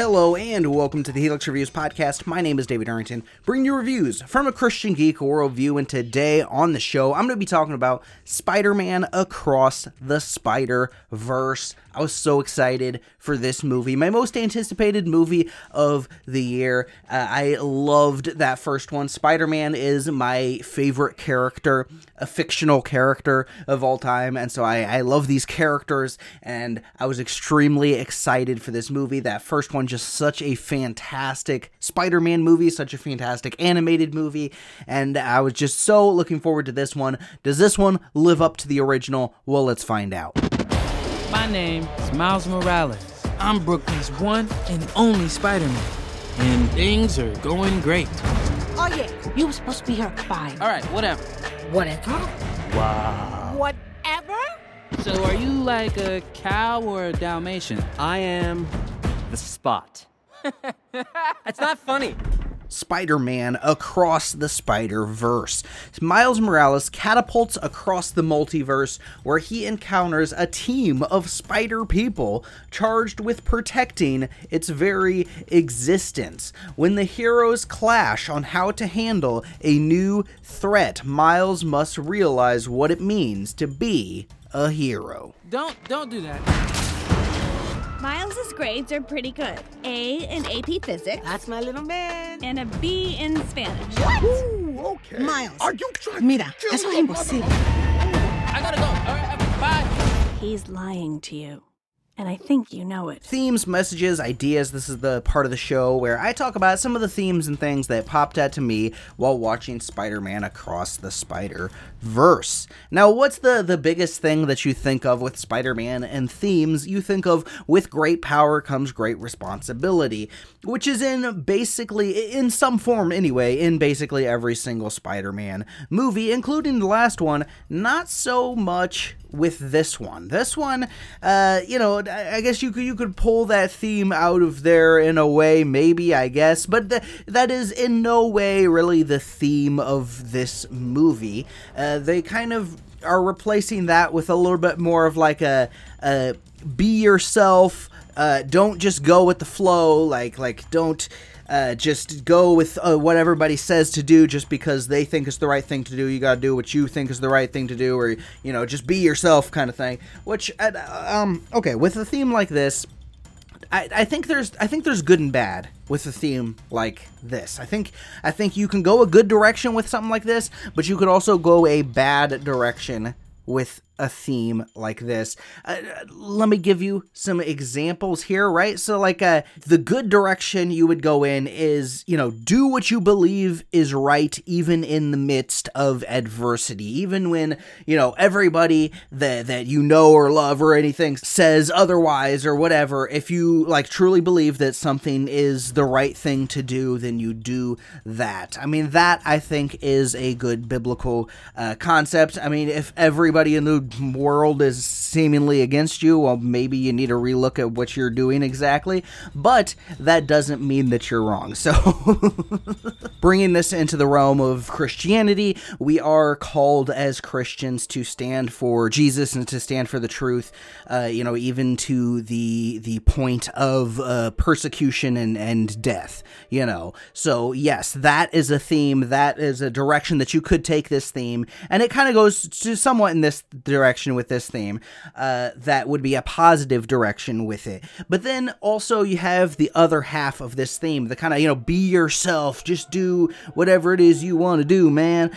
Hello and welcome to the Helix Reviews podcast. My name is David Arrington, bringing you reviews from a Christian geek worldview. And today on the show, I'm going to be talking about Spider Man Across the Spider Verse. I was so excited for this movie, my most anticipated movie of the year. Uh, I loved that first one. Spider Man is my favorite character, a fictional character of all time. And so I, I love these characters, and I was extremely excited for this movie. That first one, just such a fantastic Spider Man movie, such a fantastic animated movie. And I was just so looking forward to this one. Does this one live up to the original? Well, let's find out. My name is Miles Morales. I'm Brooklyn's one and only Spider-Man. And things are going great. Oh yeah, you were supposed to be here at five. All right, whatever. Whatever. Wow. Whatever? So are you like a cow or a Dalmatian? I am the spot. It's not funny. Spider Man across the Spider Verse. Miles Morales catapults across the multiverse where he encounters a team of spider people charged with protecting its very existence. When the heroes clash on how to handle a new threat, Miles must realize what it means to be a hero. Don't don't do that. Miles's grades are pretty good. A in AP Physics That's my little man. and a B in Spanish. What? Miles. Are you trying Mira, eso es imposible. I gotta go. All right, bye. He's lying to you. And I think you know it. themes, messages, ideas. This is the part of the show where I talk about some of the themes and things that popped out to me while watching Spider-Man Across the Spider-Verse. Now, what's the the biggest thing that you think of with Spider-Man and themes? You think of with great power comes great responsibility, which is in basically in some form anyway in basically every single Spider-Man movie, including the last one. Not so much with this one. This one, uh, you know, I I guess you could you could pull that theme out of there in a way, maybe I guess, but th- that is in no way really the theme of this movie. Uh, they kind of are replacing that with a little bit more of like a, a be yourself. Uh, don't just go with the flow. Like like don't uh, just go with uh, what everybody says to do just because they think it's the right thing to do. You got to do what you think is the right thing to do, or you know, just be yourself, kind of thing. Which, uh, um, okay, with a theme like this, I, I think there's I think there's good and bad with a theme like this. I think I think you can go a good direction with something like this, but you could also go a bad direction with a theme like this. Uh, let me give you some examples here, right? So, like, uh, the good direction you would go in is, you know, do what you believe is right, even in the midst of adversity, even when, you know, everybody that, that you know or love or anything says otherwise or whatever. If you, like, truly believe that something is the right thing to do, then you do that. I mean, that I think is a good biblical uh, concept. I mean, if everybody in the world is seemingly against you, well, maybe you need to relook at what you're doing exactly. But that doesn't mean that you're wrong. So, bringing this into the realm of Christianity, we are called as Christians to stand for Jesus and to stand for the truth. Uh, you know, even to the the point of uh, persecution and and death. You know, so yes, that is a theme. That is a direction that you could take this theme, and it kind of goes to somewhat in this direction with this theme. Uh, that would be a positive direction with it. But then also you have the other half of this theme, the kind of you know be yourself, just do whatever it is you want to do, man.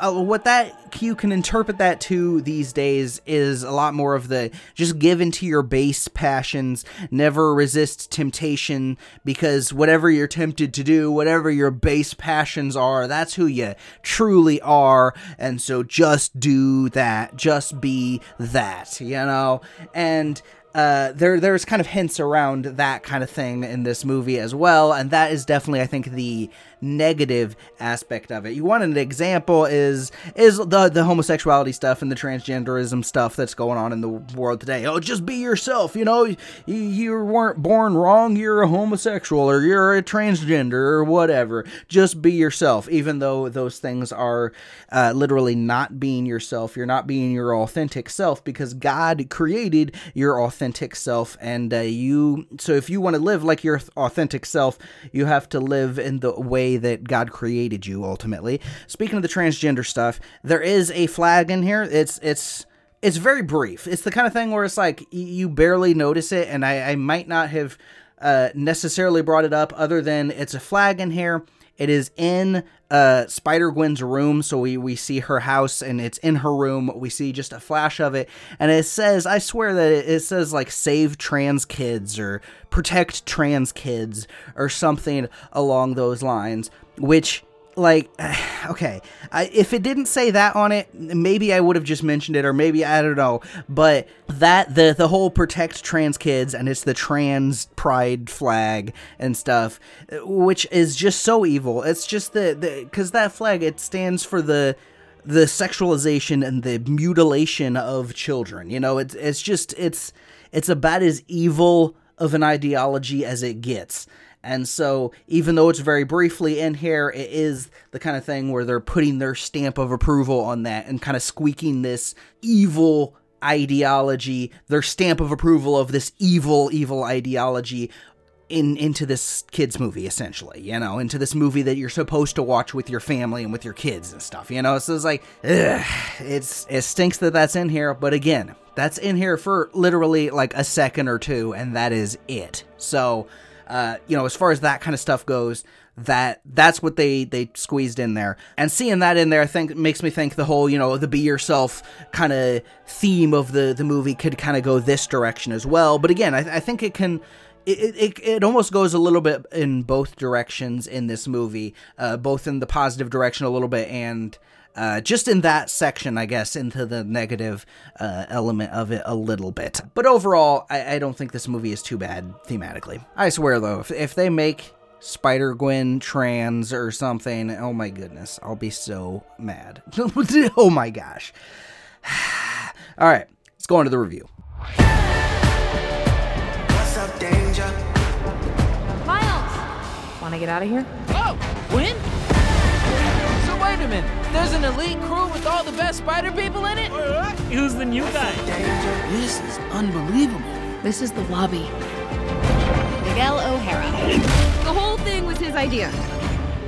Uh, what that you can interpret that to these days is a lot more of the just give into your base passions, never resist temptation because whatever you're tempted to do, whatever your base passions are, that's who you truly are. And so just do that. Just be that, you know? And uh, there there's kind of hints around that kind of thing in this movie as well, and that is definitely I think the negative aspect of it. You want an example is is the the homosexuality stuff and the transgenderism stuff that's going on in the world today. Oh, just be yourself. You know, you, you weren't born wrong. You're a homosexual or you're a transgender or whatever. Just be yourself, even though those things are uh, literally not being yourself. You're not being your authentic self because God created your authentic self, and uh, you. So if you want to live like your authentic self, you have to live in the way that God created you. Ultimately, speaking of the transgender stuff, there is a flag in here. It's it's it's very brief. It's the kind of thing where it's like you barely notice it, and I, I might not have uh, necessarily brought it up other than it's a flag in here. It is in uh, Spider Gwen's room, so we, we see her house and it's in her room. We see just a flash of it, and it says, I swear that it, it says like save trans kids or protect trans kids or something along those lines, which like okay I, if it didn't say that on it maybe i would have just mentioned it or maybe i don't know. But that the the whole protect trans kids and it's the trans pride flag and stuff which is just so evil. It's just the because that flag it stands for the the sexualization and the mutilation of children you know? It's it's just it's it's about as evil of an ideology as it gets and so, even though it's very briefly in here, it is the kind of thing where they're putting their stamp of approval on that and kind of squeaking this evil ideology, their stamp of approval of this evil, evil ideology in into this kids movie essentially you know into this movie that you're supposed to watch with your family and with your kids and stuff you know? So it's like ugh, it's it stinks that that's in here but again that's in here for literally like a second or two and that is it. So uh, you know, as far as that kind of stuff goes, that that's what they they squeezed in there. And seeing that in there i think makes me think the whole you know the be yourself kind of theme of the the movie could kind of go this direction as well. But again i, I think it can it, it, it almost goes a little bit in both directions in this movie, uh, both in the positive direction a little bit and uh, just in that section, I guess, into the negative uh, element of it a little bit. But overall, I, I, don't think this movie is too bad thematically. I swear, though, if, if they make Spider Gwen trans or something, oh my goodness, I'll be so mad. oh my gosh. All right, let's go on to the review. What's up, Danger? Miles! Want to get out of here? Oh, Gwen? So wait a minute. There's an elite crew with all the best spider people in it? Who's the new guy? This is unbelievable. This is the lobby. Miguel O'Hara. The whole thing was his idea.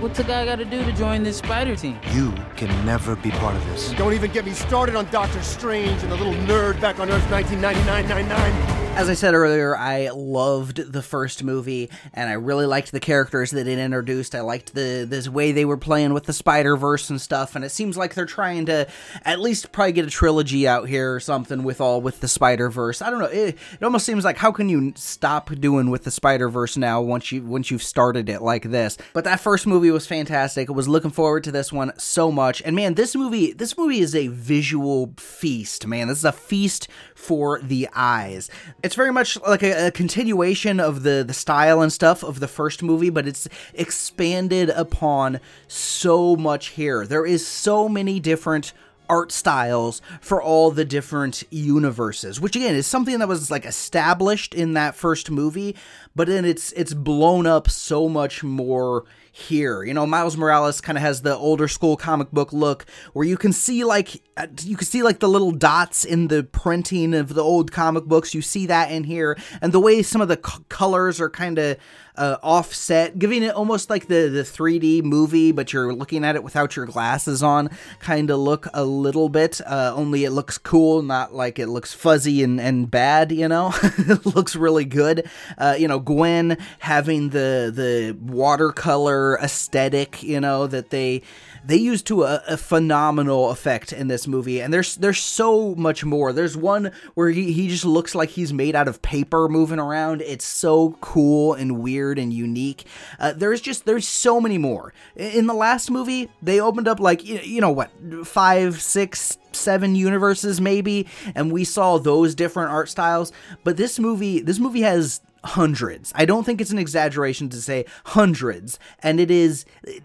What's a guy got to do to join this spider team? You can never be part of this. Don't even get me started on Doctor Strange and the little nerd back on Earth 1999-99. As I said earlier, I loved the first movie, and I really liked the characters that it introduced. I liked the this way they were playing with the Spider Verse and stuff. And it seems like they're trying to at least probably get a trilogy out here or something with all with the Spider Verse. I don't know. It, it almost seems like how can you stop doing with the Spider Verse now once you once you've started it like this? But that first movie was fantastic. I was looking forward to this one so much. And man, this movie this movie is a visual feast. Man, this is a feast for the eyes very much like a, a, continuation of the the style and stuff of the first movie, but it's expanded upon so much here. There is so many different art styles for all the different universes which again is something that was like established in that first movie but then it's it's blown up so much more here. You know, Miles Morales kind of has the older school comic book look where you can see like uh, you can see like the little dots in the printing of the old comic books. You see that in here and the way some of the c- colors are kind of uh, offset, giving it almost like the the 3D movie, but you're looking at it without your glasses on. Kind of look a little bit. Uh, only it looks cool, not like it looks fuzzy and and bad. You know, it looks really good. Uh, you know, Gwen having the the watercolor aesthetic. You know that they they use to a, a, phenomenal effect in this movie. And there's there's so much more. There's one where he, he just looks like he's made out of paper moving around. It's so cool and weird and unique. Uh, there's just there's so many more. In the last movie they opened up like you, you know what five six seven universes maybe and we saw those different art styles. But this movie this movie has hundreds. I don't think it's an exaggeration to say hundreds. And it is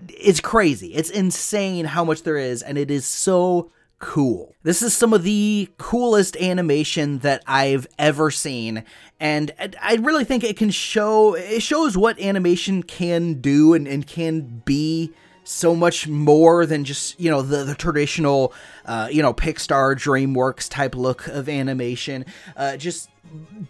it's crazy. It's insane how much there is and it is so cool. This is some of the coolest animation that I've ever seen and I really think it can show it shows what animation can do and, and can be so much more than just you know the, the traditional uh, you know pixar dreamworks type look of animation. Uh, just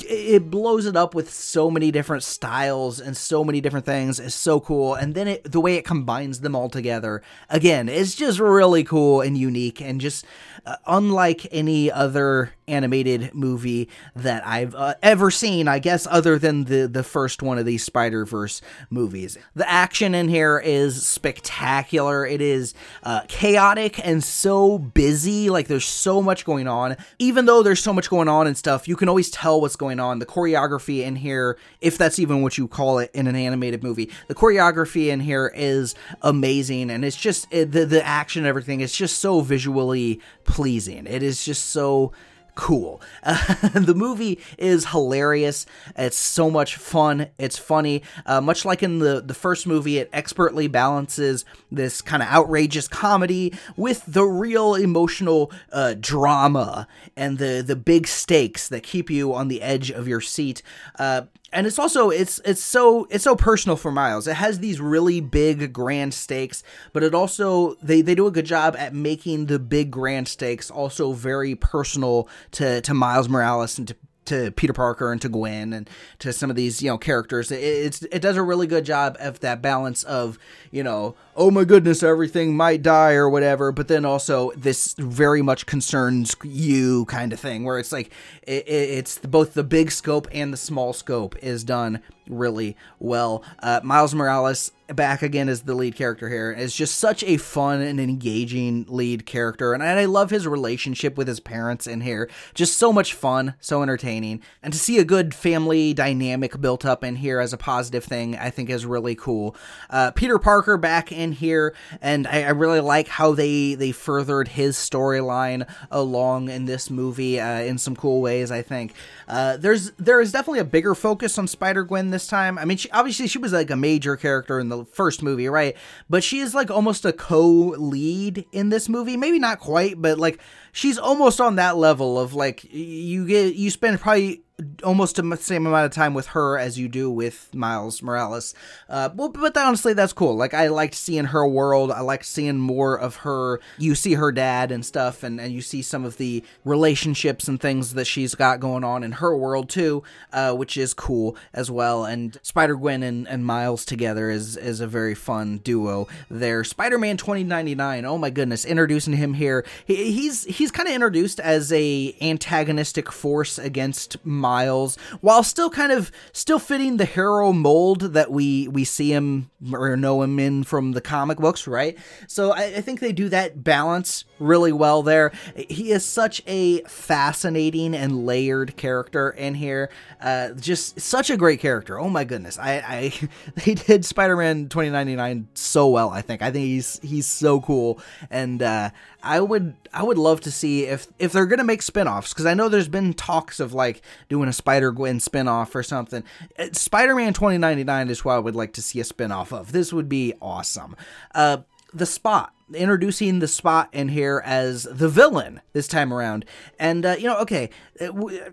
it blows it up with so many different styles and so many different things. Is so cool. And then it the way it combines them all together again it's just really cool and unique and just uh, unlike any other animated movie that I've uh, ever seen, I guess, other than the the first one of these Spider Verse movies. The action in here is spectacular. It is uh, chaotic and so busy. Like there's so much going on. Even though there's so much going on and stuff, you can always tell what's going on. The choreography in here, if that's even what you call it in an animated movie, the choreography in here is amazing, and it's just it, the the action and everything. It's just so visually pleasing. It is just so cool. Uh, the movie is hilarious. It's so much fun. It's funny. Uh, much like in the, the first movie, it expertly balances this kind of outrageous comedy with the real emotional uh, drama and the, the big stakes that keep you on the edge of your seat. Uh, and it's also it's it's so it's so personal for Miles. It has these really big grand stakes, but it also they they do a good job at making the big grand stakes also very personal to to Miles Morales and to to Peter Parker and to Gwen and to some of these you know characters. It, it's it does a really good job of that balance of you know oh my goodness everything might die or whatever, but then also this very much concerns you kind of thing where it's like it, it's both the big scope and the small scope is done really well. Uh, Miles Morales back again as the lead character here is just such a fun and engaging lead character, and I love his relationship with his parents in here. Just so much fun, so entertaining, and to see a good family dynamic built up in here as a positive thing, I think is really cool. Uh, Peter Parker back in here, and I, I, really like how they they furthered his storyline along in this movie uh, in some cool ways. I think uh, there's there is definitely a bigger focus on Spider Gwen this time. I mean, she, obviously she was like a major character in the first movie, right? But she is like almost a co-lead in this movie. Maybe not quite, but like she's almost on that level of like you get you spend probably almost the same amount of time with her as you do with Miles Morales. Uh, well, but honestly, that's cool. Like I liked seeing her world. I like seeing more of her. You see her dad and stuff, and, and you see some of the relationships and things that she's got going on in her world too, uh, which is cool as well. And Spider Gwen and, and Miles together is is a very fun duo. There, Spider Man twenty ninety nine. Oh my goodness, introducing him here. He, he's he's kind of introduced as a antagonistic force against. Miles while still kind of still fitting the hero mold that we we see him or know him in from the comic books, right? So I, I think they do that balance really well there. He is such a fascinating and layered character in here. Uh, just such a great character. Oh my goodness, I, I they did Spider-Man 2099 so well. I think I think he's he's so cool, and uh, I would I would love to see if if they're gonna make spin-offs because I know there's been talks of like doing a Spider Gwen spin-off or something. Uh, Spider-Man 2099 is what I would like to see a spin-off of. This would be awesome. Uh, the spot introducing the spot in here as the villain this time around and uh, you know okay uh,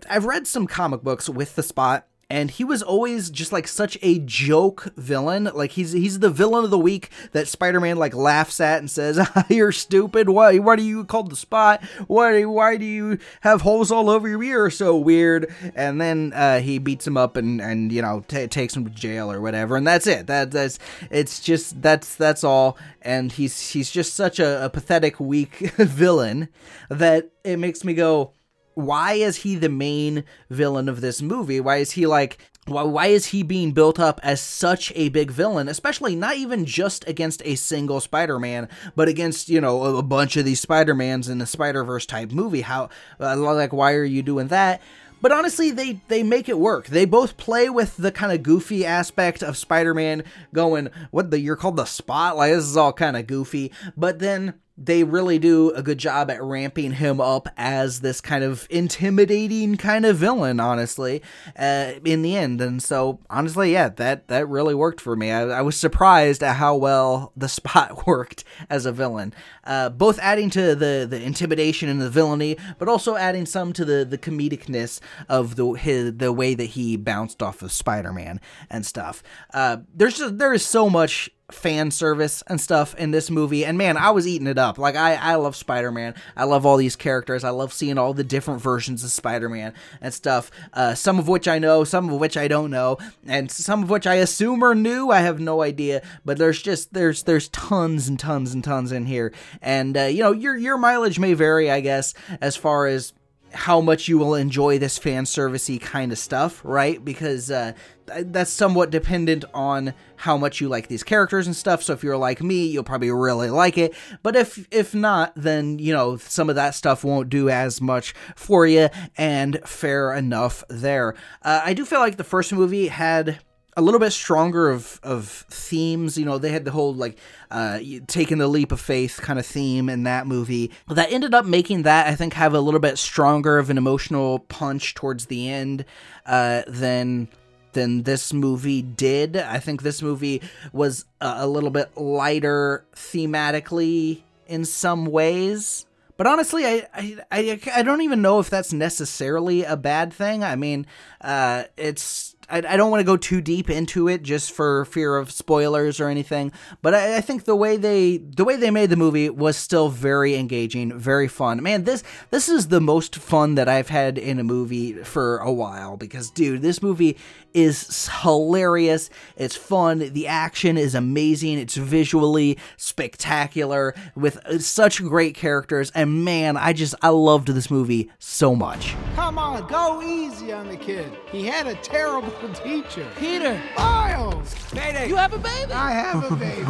i've read some comic books with the spot and he was always just like such a joke villain. Like he's he's the villain of the week that Spider-Man like laughs at and says, "You're stupid. Why why do you call the spot? Why why do you have holes all over your ear? So weird." And then uh, he beats him up and and you know t- takes him to jail or whatever. And that's it. That that's it's just that's that's all. And he's he's just such a, a pathetic weak villain that it makes me go why is he the main villain of this movie? Why is he like why, why is he being built up as such a big villain, especially not even just against a single Spider-Man, but against, you know, a, a bunch of these Spider-Mans in a Spider-Verse type movie? How uh, like why are you doing that? But honestly, they they make it work. They both play with the kind of goofy aspect of Spider-Man going, "What the you're called the spotlight this is all kind of goofy, but then they really do a good job at ramping him up as this kind of intimidating kind of villain honestly uh, in the end. And so honestly yeah that that really worked for me. I, I was surprised at how well the spot worked as a villain uh, both adding to the the intimidation and the villainy but also adding some to the the comedicness of the his, the way that he bounced off of spider-man and stuff. Uh, there's just there is so much fan service and stuff in this movie and man i was eating it up. Like i i love spider-man. I love all these characters. I love seeing all the different versions of spider-man and stuff uh, some of which i know some of which i don't know and some of which i assume are new i have no idea but there's just there's there's tons and tons and tons in here. And uh, you know your your mileage may vary i guess as far as how much you will enjoy this fan servicey kind of stuff, right? Because uh, that's somewhat dependent on how much you like these characters and stuff. So if you're like me, you'll probably really like it. But if if not, then you know some of that stuff won't do as much for you. And fair enough there. Uh, I do feel like the first movie had a little bit stronger of of themes. You know, they had the whole like uh, taking the leap of faith kind of theme in that movie that ended up making that I think have a little bit stronger of an emotional punch towards the end uh, than than this movie did. I think this movie was a, a little bit lighter thematically in some ways. But honestly, I, I, I, I don't even know if that's necessarily a bad thing. I mean, uh, it's I, I don't want to go too deep into it just for fear of spoilers or anything. But I, I, think the way they the way they made the movie was still very engaging, very fun. Man, this this is the most fun that I've had in a movie for a while because dude, this movie is hilarious. It's fun. The action is amazing. It's visually spectacular with uh, such great characters. And man, I just I loved this movie so much. Come on, go easy on the kid. He had a terrible teacher. Peter. Miles. Mayday. You have a baby. I have a baby.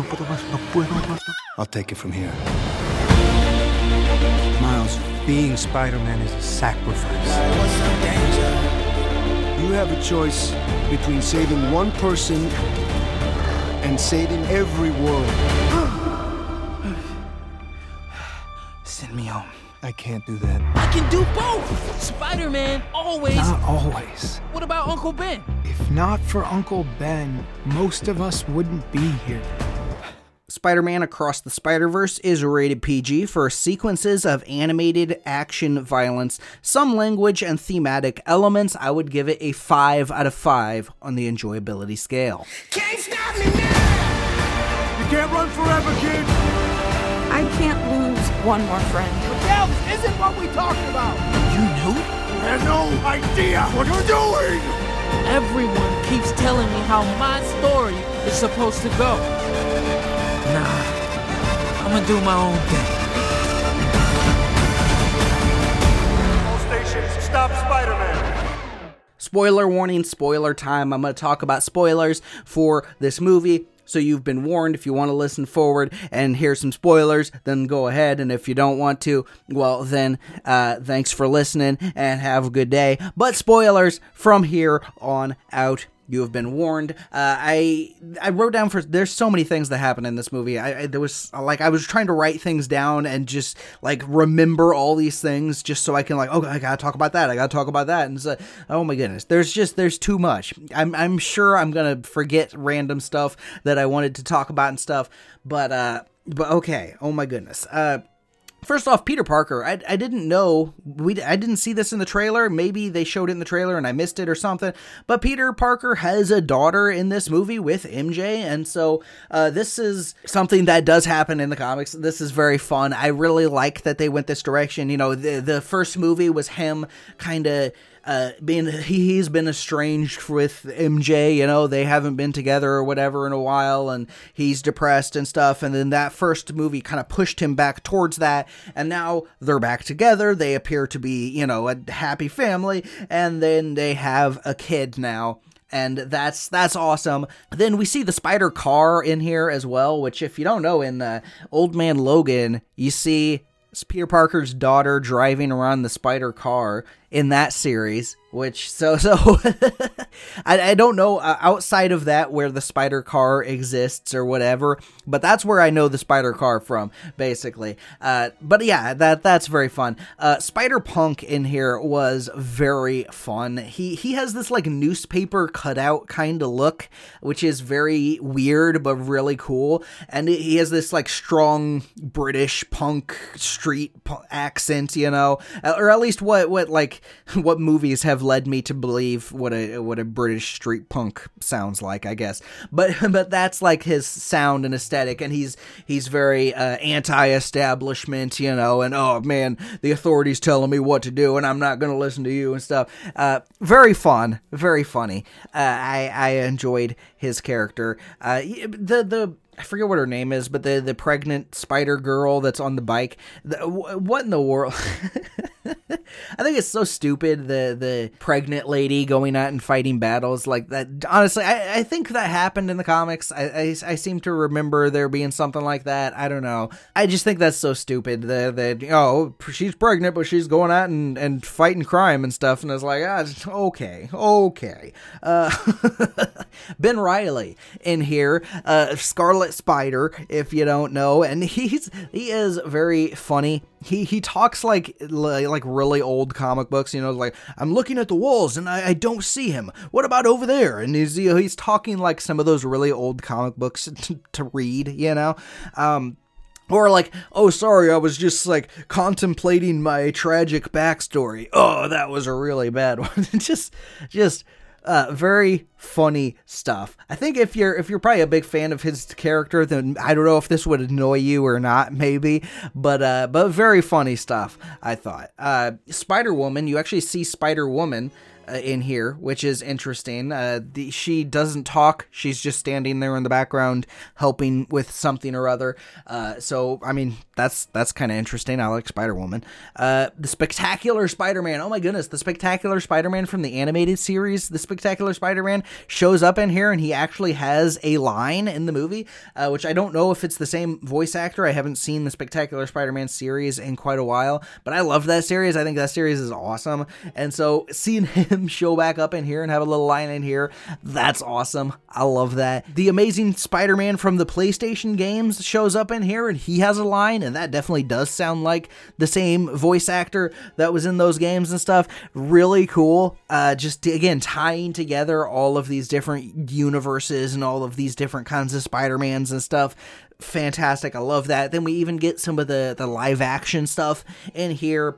I'll take it from here. Miles, being Spider-Man is a sacrifice. You have a choice between saving one person and saving every world. Send me home. I can't do that. I can do both. Spider-Man always. Not always. What about Uncle Ben? If not for Uncle Ben, most of us wouldn't be here. Spider Man Across the Spider Verse is rated PG for sequences of animated action violence, some language, and thematic elements. I would give it a 5 out of 5 on the enjoyability scale. Can't stop me now! You can't run forever, kid! I can't lose one more friend. Miguel, this isn't what we talked about! You knew? You have no idea what you're doing! Everyone keeps telling me how my story is supposed to go. Nah, I'm gonna do my own thing. All stations, stop Spider-Man! Spoiler warning, spoiler time. I'm going to talk about spoilers for this movie. So you've been warned if you want to listen forward and hear some spoilers, then go ahead. And if you don't want to, well, then uh, thanks for listening and have a good day. But spoilers from here on out. You have been warned. Uh, I I wrote down for there's so many things that happen in this movie. I, I there was like I was trying to write things down and just like remember all these things just so I can like oh I gotta talk about that. I gotta talk about that. And so oh my goodness, there's just there's too much. I'm I'm sure I'm gonna forget random stuff that I wanted to talk about and stuff. But uh but okay. Oh my goodness. Uh First off, Peter Parker. I, I didn't know we I didn't see this in the trailer. Maybe they showed it in the trailer and I missed it or something. But Peter Parker has a daughter in this movie with MJ, and so uh, this is something that does happen in the comics. This is very fun. I really like that they went this direction. You know, the the first movie was him kind of uh, being he, he's been estranged with MJ, you know, they haven't been together or whatever in a while, and he's depressed and stuff. And then that first movie kind of pushed him back towards that, and now they're back together. They appear to be, you know, a happy family, and then they have a kid now and that's that's awesome. Then we see the spider car in here as well, which if you don't know, in uh, Old Man Logan, you see Peter Parker's daughter driving around the spider car in that series which so so I, I don't know uh, outside of that where the spider car exists or whatever but that's where i know the spider car from basically. Uh, but yeah that that's very fun. Uh, spider punk in here was very fun. He he has this like newspaper cutout kind of look which is very weird but really cool. And he has this like strong british punk street accent you know? Or at least what what like what movies have led me to believe what a what a British street punk sounds like, I guess. But but that's like his sound and aesthetic, and he's he's very uh, anti-establishment, you know. And oh man, the authorities telling me what to do, and I'm not going to listen to you and stuff. Uh, very fun, very funny. Uh, I I enjoyed his character. Uh, the the I forget what her name is, but the the pregnant spider girl that's on the bike. The, what in the world? I think it's so stupid. The the pregnant lady going out and fighting battles like that. Honestly, I, I think that happened in the comics. I, I, I seem to remember there being something like that. I don't know. I just think that's so stupid. That that oh she's pregnant, but she's going out and, and fighting crime and stuff. And it's like ah okay okay. Uh, ben Riley in here, uh, Scarlet Spider, if you don't know, and he's he is very funny he he talks like like really old comic books you know like i'm looking at the walls and i, I don't see him what about over there and he's you know, he's talking like some of those really old comic books to, to read you know um or like, oh, sorry, I was just like contemplating my tragic backstory. Oh, that was a really bad one. just, just uh, very funny stuff. I think if you're if you're probably a big fan of his character, then I don't know if this would annoy you or not, maybe. But uh, but very funny stuff. I thought. Uh, Spider Woman. You actually see Spider Woman in here, which is interesting. Uh, the, she doesn't talk; she's just standing there in the background, helping with something or other. Uh, so, I mean, that's that's kind of interesting. I like Spider Woman. Uh, the Spectacular Spider Man. Oh my goodness, the Spectacular Spider Man from the animated series. The Spectacular Spider Man shows up in here, and he actually has a line in the movie, uh, which I don't know if it's the same voice actor. I haven't seen the Spectacular Spider Man series in quite a while, but I love that series. I think that series is awesome, and so seeing him show back up in here and have a little line in here. That's awesome. I love that. The amazing Spider Man from the PlayStation games shows up in here and he has a line, and that definitely does sound like the same voice actor that was in those games and stuff. Really cool. Uh, just again, tying together all of these different universes and all of these different kinds of Spider-Mans and stuff fantastic. I love that. Then we even get some of the the live action stuff in here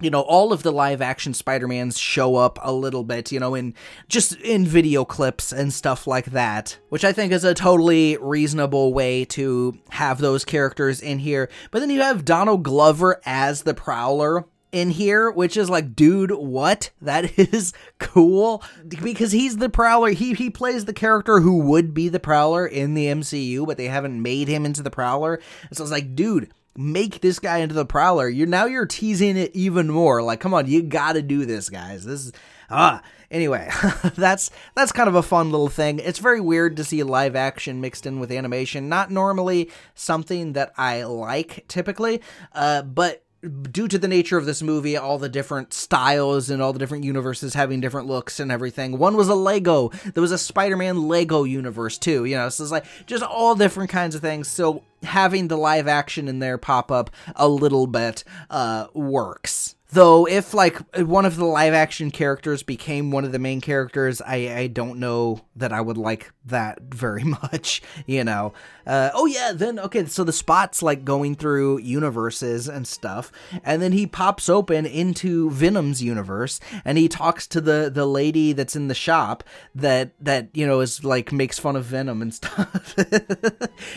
you know all of the live action spider-mans show up a little bit you know in just in video clips and stuff like that which i think is a totally reasonable way to have those characters in here but then you have donald glover as the prowler in here, which is like, dude, what? That is cool because he's the Prowler. He he plays the character who would be the Prowler in the MCU, but they haven't made him into the Prowler. So it's like, dude, make this guy into the prowler. You're now you're teasing it even more. Like, come on, you got to do this, guys. This is ah. Anyway, that's that's kind of a fun little thing. It's very weird to see live action mixed in with animation. Not normally something that I like typically, uh, but due to the nature of this movie, all the different styles and all the different universes having different looks and everything. One was a Lego. There was a Spider-Man Lego universe too. You know, so it's like just all different kinds of things. So having the live action in there pop up a little bit uh, works. Though, if like one of the live action characters became one of the main characters, I, I don't know that I would like that very much, you know. Uh, oh, yeah, then, okay, so the spot's like going through universes and stuff, and then he pops open into Venom's universe, and he talks to the, the lady that's in the shop that, that, you know, is like makes fun of Venom and stuff.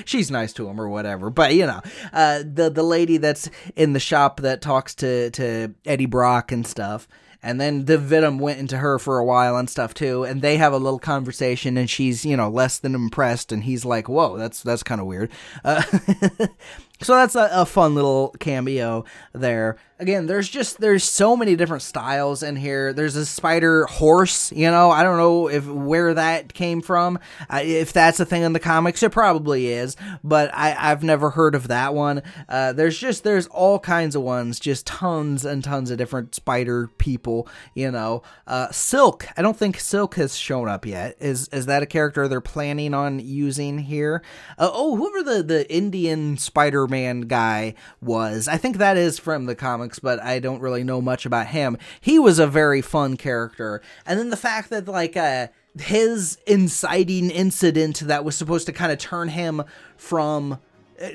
She's nice to him or whatever, but, you know, uh, the, the lady that's in the shop that talks to, to Eddie Brock and stuff. And then the Venom went into her for a while and stuff too, and they have a little conversation, and she's you know less than impressed, and he's like, "Whoa, that's that's kind of weird." Uh, So that's a, a fun little cameo there. Again, there's just there's so many different styles in here. There's a spider horse, you know. I don't know if where that came from. Uh, if that's a thing in the comics, it probably is, but I, I've never heard of that one. Uh, there's just there's all kinds of ones, just tons and tons of different spider people, you know. Uh, Silk, I don't think Silk has shown up yet. Is is that a character they're planning on using here? Uh, oh, whoever the the Indian Spider-Man guy was, I think that is from the comics, but I don't really know much about him. He was a very fun character, and then the fact that like uh his inciting incident that was supposed to kind of turn him from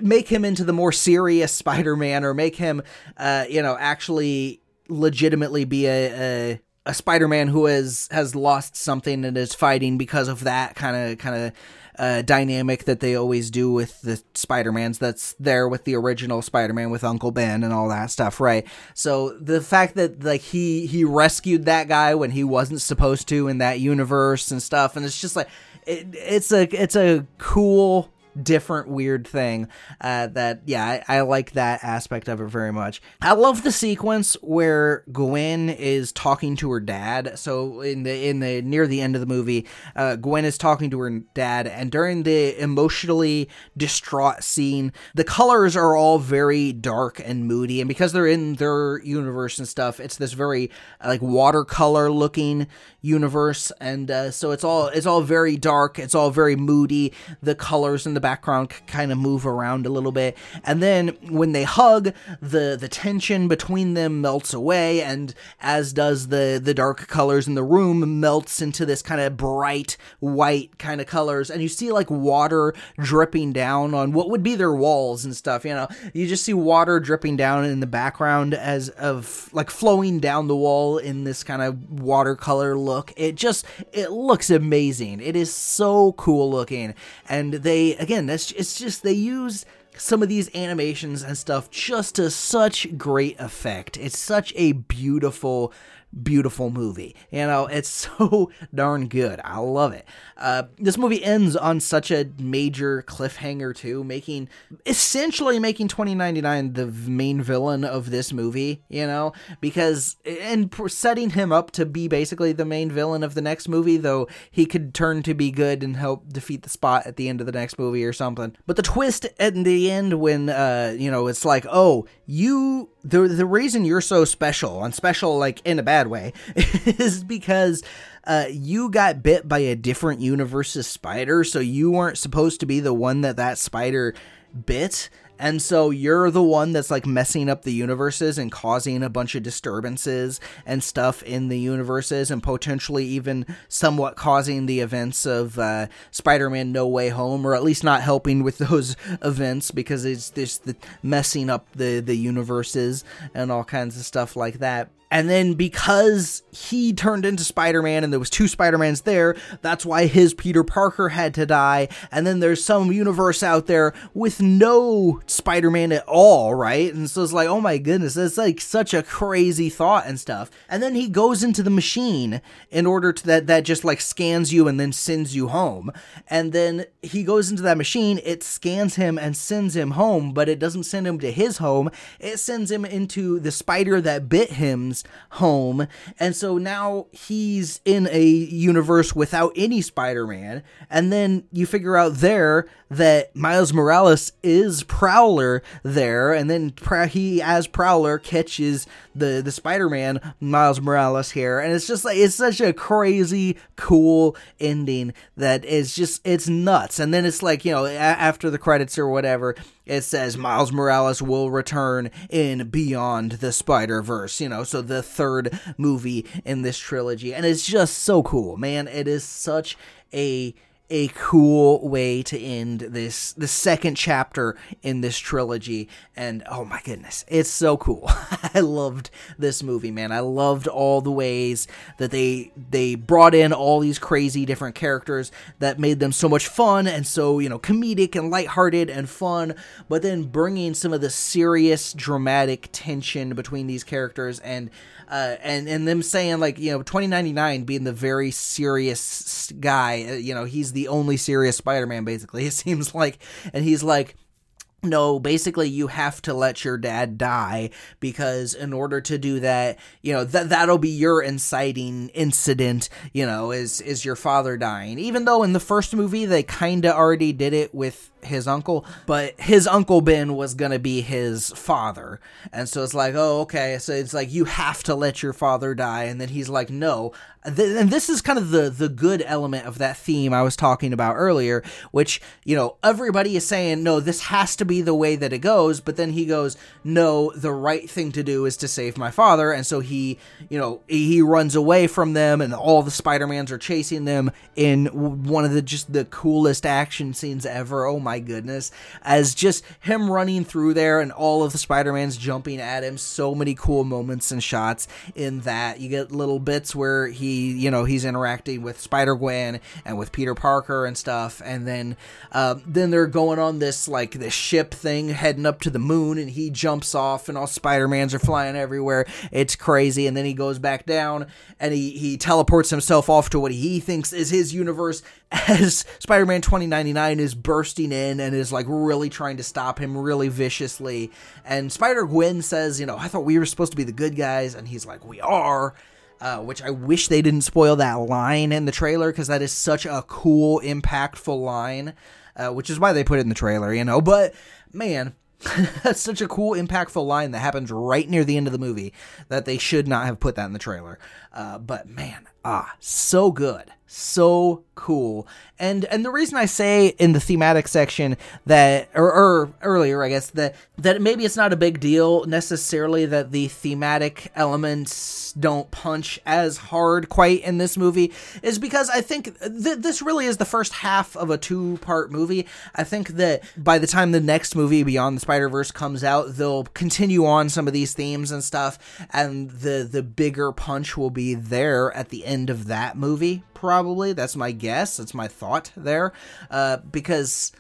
make him into the more serious Spider-Man or make him uh you know actually legitimately be a, a a Spider-Man who has has lost something and is fighting because of that kind of kind of uh, dynamic that they always do with the Spider-Mans that's there with the original Spider-Man with Uncle Ben and all that stuff, right? So the fact that like he he rescued that guy when he wasn't supposed to in that universe and stuff, and it's just like it, it's a it's a cool different weird thing uh, that yeah I, I, like that aspect of it very much. I love the sequence where gwen is talking to her dad. So in the in the near the end of the movie uh, gwen is talking to her dad and during the emotionally distraught scene the colors are all very dark and moody and because they're in their universe and stuff it's this very like watercolor looking universe and uh, so it's all it's all very dark it's all very moody the colors in the background kind of move around a little bit and then when they hug the the tension between them melts away and as does the the dark colors in the room melts into this kind of bright white kind of colors and you see like water dripping down on what would be their walls and stuff you know you just see water dripping down in the background as of like flowing down the wall in this kind of watercolor look. It just it looks amazing. It is so cool looking, and they again, that's it's just they use some of these animations and stuff just to such great effect. It's such a beautiful beautiful movie. You know, it's so darn good. I love it. Uh, this movie ends on such a major cliffhanger too, making essentially making 2099 the main villain of this movie. You know, because and setting him up to be basically the main villain of the next movie, though he could turn to be good and help defeat the spot at the end of the next movie or something. But the twist at the end when uh, you know it's like, oh, you the the reason you're so special, and special like in a bad way, is because uh, you got bit by a different universe's spider, so you weren't supposed to be the one that that spider bit. And so you're the one that's like messing up the universes and causing a bunch of disturbances and stuff in the universes and potentially even somewhat causing the events of uh, Spider Man No Way Home, or at least not helping with those events because it's just the messing up the, the universes and all kinds of stuff like that. And then because he turned into Spider-Man and there was two Spider-Mans there, that's why his Peter Parker had to die. And then there's some universe out there with no Spider-Man at all, right? And so it's like, oh my goodness, it's like such a crazy thought and stuff. And then he goes into the machine in order to that that just like scans you and then sends you home. And then he goes into that machine, it scans him and sends him home, but it doesn't send him to his home. It sends him into the spider that bit him home. And so now he's in a universe without any Spider Man. And then you figure out there that Miles Morales is Prowler there. And then he, as Prowler, catches the, the Spider Man Miles Morales here. And it's just like, it's such a crazy, cool ending that is just, it's nuts. And then it's like, you know, after the credits or whatever, it says Miles Morales will return in Beyond the Spider Verse, you know, so the third movie in this trilogy. And it's just so cool, man. It is such a a cool way to end this the second chapter in this trilogy. And oh my goodness it's so cool. I loved this movie man. I loved all the ways that they they brought in all these crazy different characters that made them so much fun and so you know comedic and lighthearted and fun. But then bringing some of the serious dramatic tension between these characters and uh, and and them saying like you know 2099 being the very serious guy, uh, you know he's the only serious Spider-Man basically. It seems like, and he's like no, basically you have to let your dad die because in order to do that, you know, that that'll be your inciting incident, you know, is is your father dying. Even though in the first movie they kind of already did it with his uncle, but his uncle Ben was to be his father. And so it's like, oh, okay. So it's like you have to let your father die and then he's like, "No." And this is kind of the the good element of that theme I was talking about earlier, which, you know, everybody is saying, "No, this has to be the way that it goes," but then he goes, "No, the right thing to do is to save my father." And so he, you know, he runs away from them and all the Spider-Mans are chasing them in one of the just the coolest action scenes ever. Oh my goodness. As just him running through there and all of the Spider-Mans jumping at him, so many cool moments and shots in that. You get little bits where he you know he's interacting with Spider Gwen and with Peter Parker and stuff, and then uh, then they're going on this like this ship thing heading up to the moon, and he jumps off, and all Spider Mans are flying everywhere. It's crazy, and then he goes back down, and he he teleports himself off to what he thinks is his universe as Spider Man twenty ninety nine is bursting in and is like really trying to stop him really viciously, and Spider Gwen says, you know, I thought we were supposed to be the good guys, and he's like, we are uh, which I wish they didn't spoil that line in the trailer because that is such a cool, impactful line, uh, which is why they put it in the trailer, you know. But man, that's such a cool, impactful line that happens right near the end of the movie that they should not have put that in the trailer. Uh, but man, ah, so good, so cool. And and the reason I say in the thematic section that or, or, earlier I guess that that maybe it's not a big deal necessarily that the thematic elements don't punch as hard quite in this movie is because I think th- this really is the first half of a two-part movie. I think that by the time the next movie Beyond the Spider-Verse comes out, they'll continue on some of these themes and stuff and the the bigger punch will be there at the end of that movie probably. That's my guess. That's my thought there. Uh, because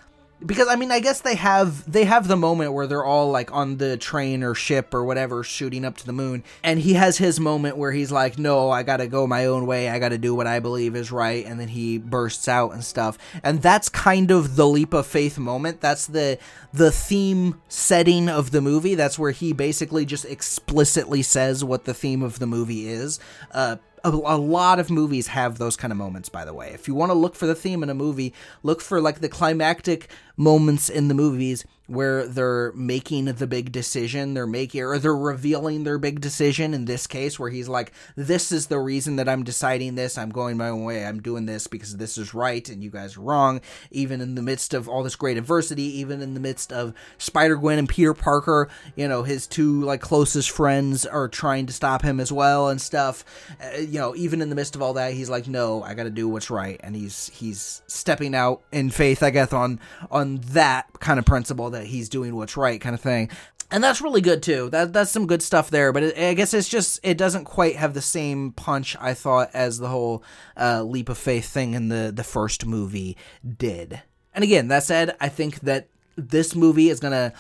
because I mean I guess they have they have the moment where they're all like on the train or ship or whatever shooting up to the moon. And he has his moment where he's like no I got to go my own way. I got to do what I believe is right. And then he bursts out and stuff. And that's kind of the leap of faith moment. That's the the theme setting of the movie. That's where he basically just explicitly says what the theme of the movie is. Uh a, a, lot of movies have those kind of moments by the way. If you want to look for the theme in a movie look for like the climactic moments in the movies where they're making the big decision they're making or they're revealing their big decision in this case where he's like this is the reason that i'm deciding this. I'm going my own way. I'm doing this because this is right and you guys are wrong. Even in the midst of all this great adversity even in the midst of spider-gwen and peter parker you know his two like closest friends are trying to stop him as well and stuff. Uh, you know even in the midst of all that he's like no i gotta do what's right. And he's he's stepping out in faith i guess on on that kind of principle that he's doing what's right kind of thing and that's really good too. That that's some good stuff there. But it, I guess it's just it doesn't quite have the same punch I thought as the whole uh, leap of faith thing in the the first movie did. And again, that said, I think that this movie is gonna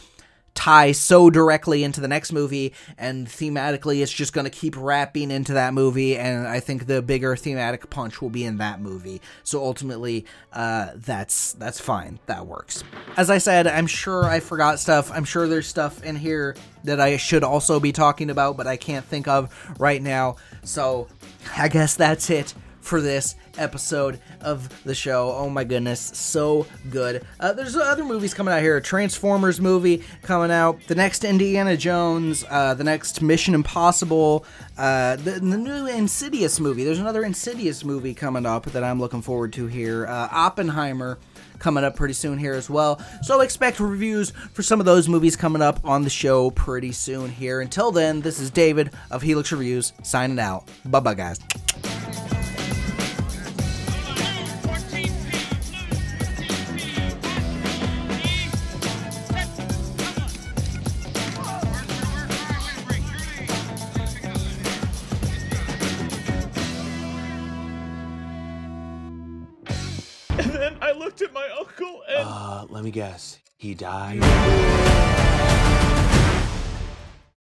tie so directly into the next movie and thematically it's just going to keep wrapping into that movie and i think the bigger thematic punch will be in that movie. So ultimately uh, that's that's fine. That works. As i said i'm sure i forgot stuff. I'm sure there's stuff in here that i should also be talking about but i can't think of right now. So i guess that's it for this episode of the show. Oh my goodness, so good. Uh, there's other movies coming out here. A Transformers movie coming out. The next Indiana Jones. Uh, the next Mission Impossible. Uh, the, the, new Insidious movie. There's another Insidious movie coming up that I'm looking forward to here. Uh, Oppenheimer coming up pretty soon here as well. So expect reviews for some of those movies coming up on the show pretty soon here. Until then, this is David of Helix Reviews signing out. Bye bye, guys. Let me guess. He died?